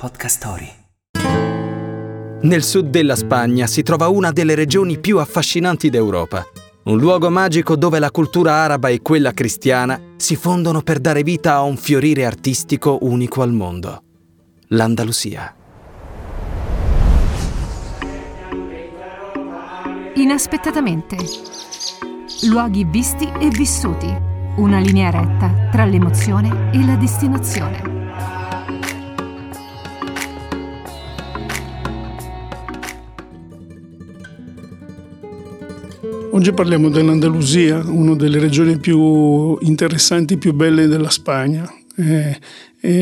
Podcast Story. Nel sud della Spagna si trova una delle regioni più affascinanti d'Europa. Un luogo magico dove la cultura araba e quella cristiana si fondono per dare vita a un fiorire artistico unico al mondo. L'Andalusia. Inaspettatamente. Luoghi visti e vissuti. Una linea retta tra l'emozione e la destinazione. Oggi parliamo dell'Andalusia, una delle regioni più interessanti e più belle della Spagna. È,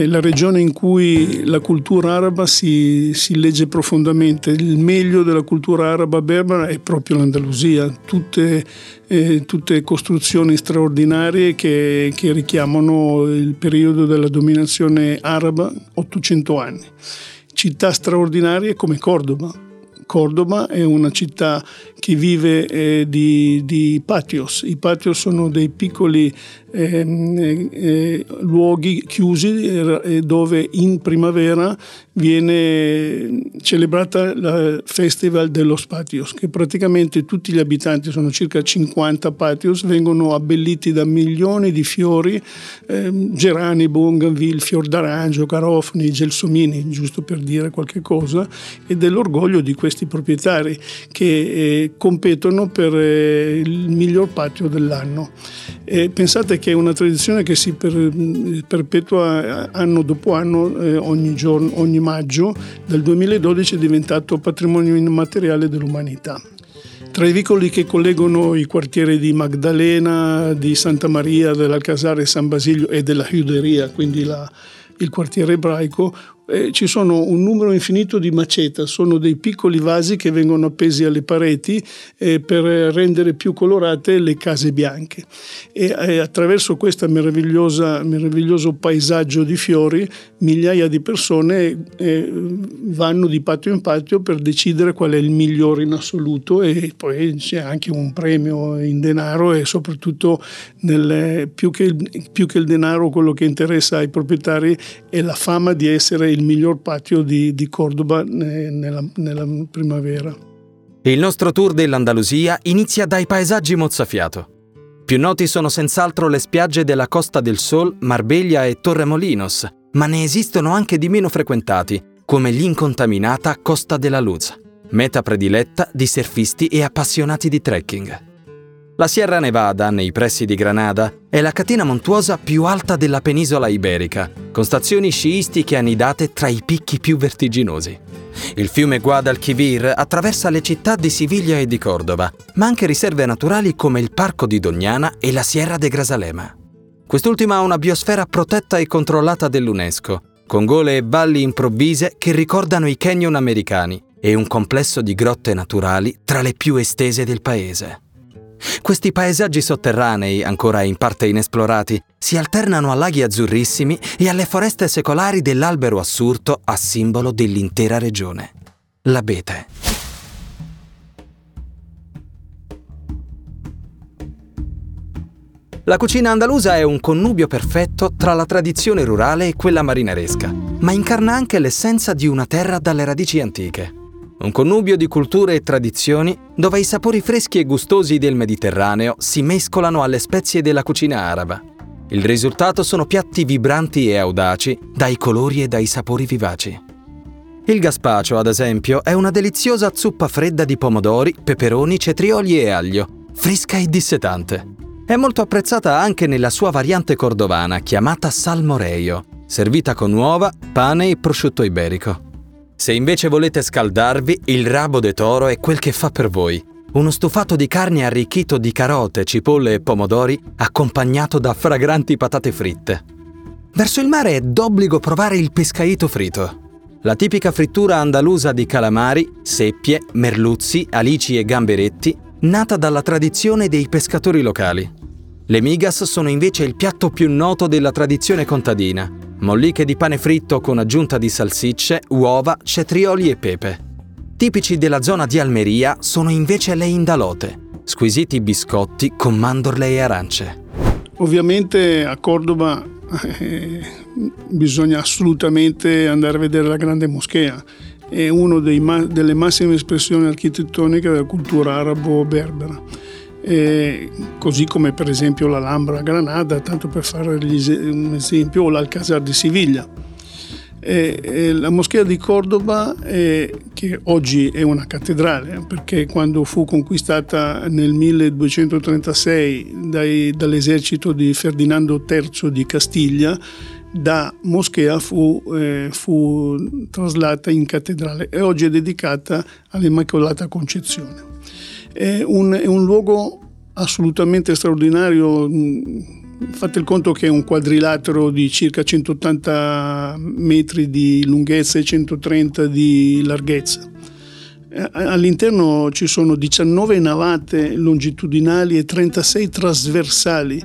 la regione in cui la cultura araba si, si, legge profondamente. Il meglio della cultura araba berbera è proprio l'Andalusia, tutte, eh, tutte costruzioni straordinarie che, che richiamano il periodo della dominazione araba, 800 anni. Città straordinarie come Cordoba, Cordoba è una città che vive eh, di, di, patios. I patios sono dei piccoli ehm, eh, eh, luoghi chiusi eh, dove in primavera viene celebrata il Festival dello Patios, che praticamente tutti gli abitanti, sono circa 50 patios, vengono abbelliti da milioni di fiori, ehm, gerani, bougainville, fior d'arancio, garofani, gelsomini, giusto per dire qualche cosa, e dell'orgoglio di questi proprietari che eh, competono per eh, il miglior patio dell'anno. E pensate che è una tradizione che si per, perpetua anno dopo anno, eh, ogni giorno, ogni maggio, dal 2012 è diventato patrimonio immateriale dell'umanità. Tra i vicoli che collegano i quartieri di Magdalena, di Santa Maria, dell'Alcasare San Basilio e della Juderia, quindi la, il quartiere ebraico, eh, ci sono un numero infinito di maceta, sono dei piccoli vasi che vengono appesi alle pareti eh, per rendere più colorate le case bianche. E eh, attraverso questo meraviglioso paesaggio di fiori, migliaia di persone eh, vanno di patio in patio per decidere qual è il migliore in assoluto e poi c'è anche un premio in denaro e soprattutto nel, più, che più che il denaro quello che interessa ai proprietari è la fama di essere il il miglior patio di, di Cordoba nella, nella primavera. Il nostro tour dell'Andalusia inizia dai paesaggi mozzafiato. Più noti sono senz'altro le spiagge della Costa del Sol, Marbella e Torremolinos, ma ne esistono anche di meno frequentati, come l'incontaminata Costa della Luz, meta prediletta di surfisti e appassionati di trekking. La Sierra Nevada, nei pressi di Granada, è la catena montuosa più alta della penisola iberica, con stazioni sciistiche annidate tra i picchi più vertiginosi. Il fiume Guadalquivir attraversa le città di Siviglia e di Cordova, ma anche riserve naturali come il Parco di Dognana e la Sierra de Grasalema. Quest'ultima ha una biosfera protetta e controllata dell'UNESCO, con gole e valli improvvise che ricordano i canyon americani e un complesso di grotte naturali tra le più estese del paese. Questi paesaggi sotterranei, ancora in parte inesplorati, si alternano a laghi azzurrissimi e alle foreste secolari dell'albero assurto a simbolo dell'intera regione, l'abete. La cucina andalusa è un connubio perfetto tra la tradizione rurale e quella marineresca, ma incarna anche l'essenza di una terra dalle radici antiche un connubio di culture e tradizioni dove i sapori freschi e gustosi del Mediterraneo si mescolano alle spezie della cucina araba. Il risultato sono piatti vibranti e audaci, dai colori e dai sapori vivaci. Il gazpacio, ad esempio, è una deliziosa zuppa fredda di pomodori, peperoni, cetrioli e aglio, fresca e dissetante. È molto apprezzata anche nella sua variante cordovana chiamata salmoreio, servita con uova, pane e prosciutto iberico. Se invece volete scaldarvi, il rabo de toro è quel che fa per voi. Uno stufato di carne arricchito di carote, cipolle e pomodori, accompagnato da fragranti patate fritte. Verso il mare è d'obbligo provare il pescaito frito. La tipica frittura andalusa di calamari, seppie, merluzzi, alici e gamberetti, nata dalla tradizione dei pescatori locali. Le migas sono invece il piatto più noto della tradizione contadina, molliche di pane fritto con aggiunta di salsicce, uova, cetrioli e pepe. Tipici della zona di Almeria sono invece le indalote, squisiti biscotti con mandorle e arance. Ovviamente a Cordova eh, bisogna assolutamente andare a vedere la grande moschea, è una delle massime espressioni architettoniche della cultura arabo-berbera. Eh, così come per esempio l'Alhambra a Granada, tanto per fare un esempio, o l'Alcazar di Siviglia. Eh, eh, la moschea di Cordoba, che oggi è una cattedrale, perché quando fu conquistata nel 1236 dai, dall'esercito di Ferdinando III di Castiglia, da moschea fu, eh, fu, traslata in cattedrale e oggi è dedicata all'Immacolata Concezione. È un, è un luogo assolutamente straordinario. Fate il conto che è un quadrilatero di circa 180 metri di lunghezza e 130 di larghezza. All'interno ci sono 19 navate longitudinali e 36 trasversali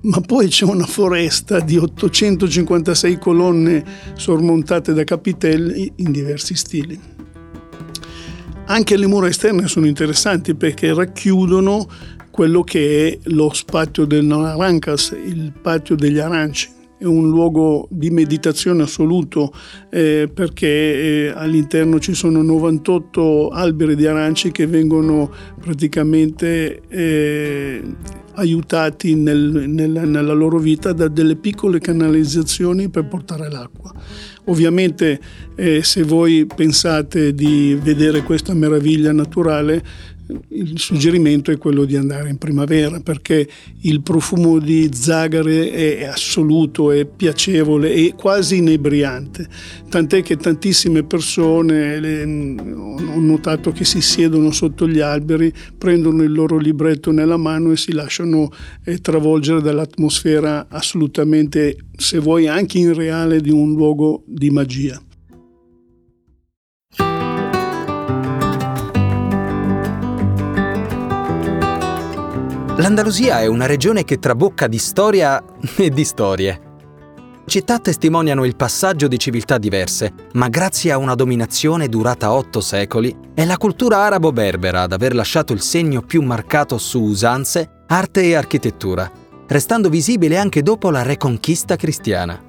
ma poi c'è una foresta di 856 colonne sormontate da capitelli in diversi stili. Anche le mura esterne sono interessanti perché racchiudono quello che è lo spazio del Naranjas, il patio degli aranci. È un luogo di meditazione assoluto eh, perché eh, all'interno ci sono 98 alberi di aranci che vengono praticamente eh, aiutati nel, nel, nella loro vita da delle piccole canalizzazioni per portare l'acqua. Ovviamente eh, se voi pensate di vedere questa meraviglia naturale, il suggerimento è quello di andare in primavera perché il profumo di zagare è assoluto, è piacevole e quasi inebriante. Tant'è che tantissime persone le, ho notato che si siedono sotto gli alberi, prendono il loro libretto nella mano e si lasciano eh, travolgere dall'atmosfera assolutamente, se vuoi, anche irreale di un luogo di magia. L'Andalusia è una regione che trabocca di storia e di storie. Città testimoniano il passaggio di civiltà diverse, ma grazie a una dominazione durata otto secoli, è la cultura arabo-berbera ad aver lasciato il segno più marcato su usanze, arte e architettura, restando visibile anche dopo la reconquista cristiana.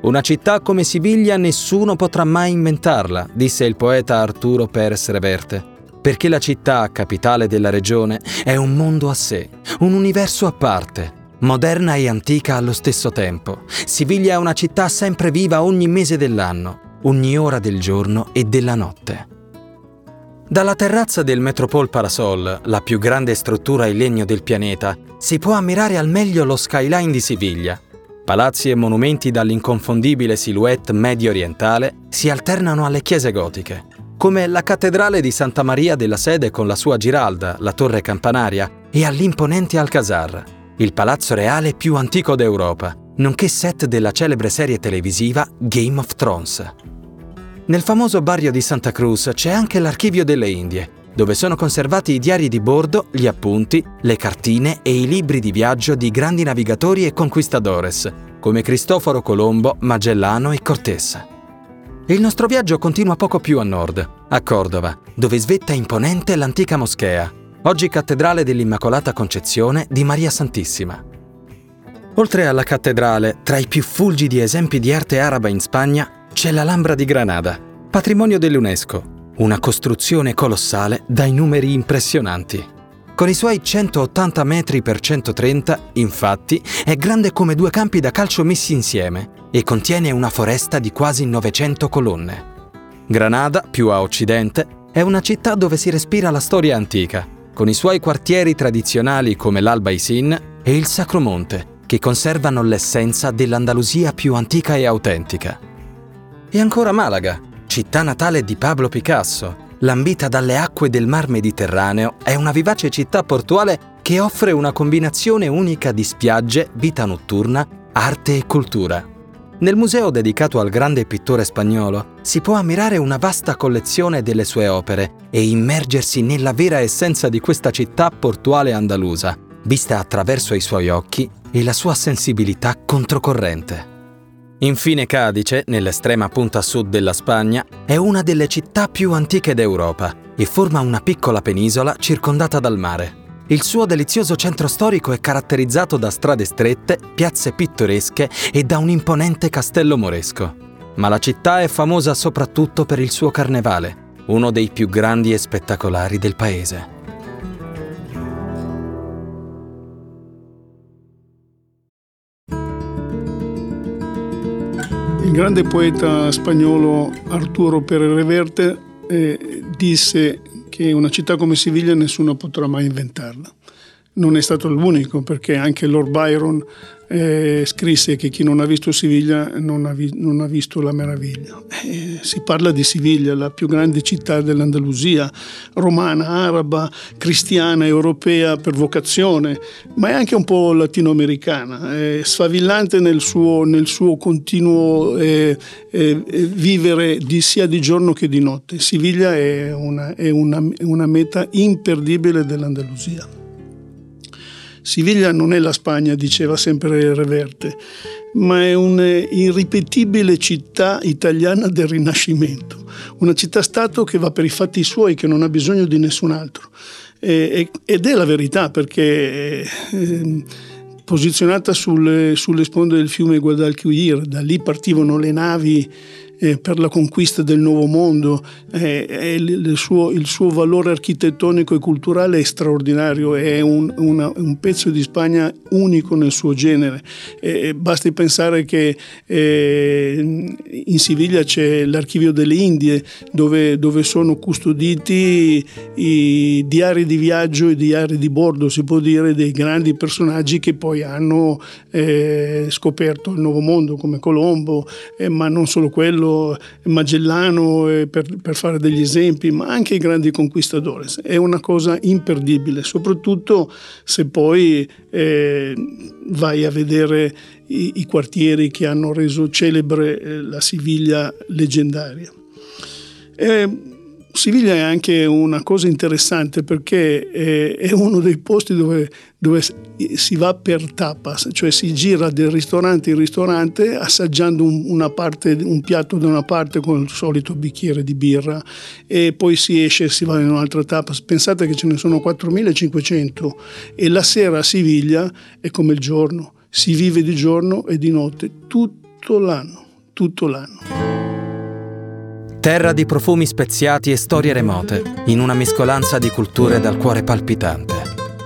Una città come Siviglia nessuno potrà mai inventarla, disse il poeta Arturo Pérez Reverte perché la città, capitale della regione, è un mondo a sé, un universo a parte, moderna e antica allo stesso tempo. Siviglia è una città sempre viva ogni mese dell'anno, ogni ora del giorno e della notte. Dalla terrazza del Metropole Parasol, la più grande struttura in legno del pianeta, si può ammirare al meglio lo skyline di Siviglia. Palazzi e monumenti dall'inconfondibile silhouette medio orientale si alternano alle chiese gotiche come la cattedrale di Santa Maria della Sede con la sua giralda, la torre campanaria, e all'imponente Alcazar, il palazzo reale più antico d'Europa, nonché set della celebre serie televisiva Game of Thrones. Nel famoso barrio di Santa Cruz c'è anche l'archivio delle Indie, dove sono conservati i diari di bordo, gli appunti, le cartine e i libri di viaggio di grandi navigatori e conquistadores, come Cristoforo Colombo, Magellano e Cortez. Il nostro viaggio continua poco più a nord, a Cordova, dove svetta imponente l'antica moschea, oggi cattedrale dell'Immacolata Concezione di Maria Santissima. Oltre alla cattedrale, tra i più fulgidi esempi di arte araba in Spagna, c'è l'Alhambra di Granada, patrimonio dell'UNESCO, una costruzione colossale dai numeri impressionanti. Con i suoi 180 metri per 130, infatti, è grande come due campi da calcio messi insieme e contiene una foresta di quasi 900 colonne. Granada, più a occidente, è una città dove si respira la storia antica, con i suoi quartieri tradizionali come l'Albaisin e il Sacromonte, che conservano l'essenza dell'Andalusia più antica e autentica. E ancora Malaga, città natale di Pablo Picasso, lambita dalle acque del mar Mediterraneo, è una vivace città portuale che offre una combinazione unica di spiagge, vita notturna, arte e cultura. Nel museo dedicato al grande pittore spagnolo si può ammirare una vasta collezione delle sue opere e immergersi nella vera essenza di questa città portuale andalusa, vista attraverso i suoi occhi e la sua sensibilità controcorrente. Infine Cadice, nell'estrema punta sud della Spagna, è una delle città più antiche d'Europa e forma una piccola penisola circondata dal mare. Il suo delizioso centro storico è caratterizzato da strade strette, piazze pittoresche e da un imponente castello moresco. Ma la città è famosa soprattutto per il suo carnevale, uno dei più grandi e spettacolari del paese. Il grande poeta spagnolo Arturo Pérez Reverte eh, disse che una città come Siviglia nessuno potrà mai inventarla. Non è stato l'unico perché anche Lord Byron eh, scrisse che chi non ha visto Siviglia non ha, vi- non ha visto la meraviglia. Eh, si parla di Siviglia, la più grande città dell'Andalusia, romana, araba, cristiana, europea per vocazione, ma è anche un po' latinoamericana, è sfavillante nel suo, nel suo continuo eh, eh, vivere di, sia di giorno che di notte. Siviglia è una, è una, una meta imperdibile dell'Andalusia. Siviglia non è la Spagna, diceva sempre Reverte, ma è un'irripetibile città italiana del Rinascimento, una città-stato che va per i fatti suoi, che non ha bisogno di nessun altro. ed è la verità perché eh, posizionata sulle, sulle sponde del fiume Guadalquivir, da lì partivano le navi eh, per la conquista del nuovo mondo, eh, il, suo, il, suo, valore architettonico e culturale è straordinario, è un, una, un pezzo di Spagna unico nel suo genere. Eh, basti pensare che eh, in Siviglia c'è l'archivio delle Indie dove, dove sono custoditi i diari di viaggio e diari di bordo, si può dire, dei grandi personaggi che poi hanno eh, scoperto il nuovo mondo come Colombo, eh, ma non solo quello, Carlo Magellano per, per, fare degli esempi, ma anche i grandi conquistadori. È una cosa imperdibile, soprattutto se poi eh, vai a vedere i, i, quartieri che hanno reso celebre eh, la Siviglia leggendaria. Eh, Siviglia è anche una cosa interessante perché è uno dei posti dove, dove, si va per tapas, cioè si gira da ristorante in ristorante assaggiando un, parte, un piatto da una parte con il solito bicchiere di birra e poi si esce e si va in un'altra tapas. Pensate che ce ne sono 4.500 e la sera a Siviglia è come il giorno, si vive di giorno e di notte tutto l'anno, tutto l'anno. Terra di profumi speziati e storie remote, in una mescolanza di culture dal cuore palpitante.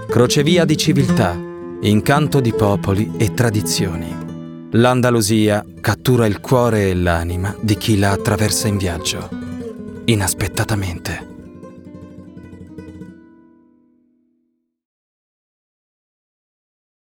Crocevia di civiltà, incanto di popoli e tradizioni. L'Andalusia cattura il cuore e l'anima di chi la attraversa in viaggio, inaspettatamente.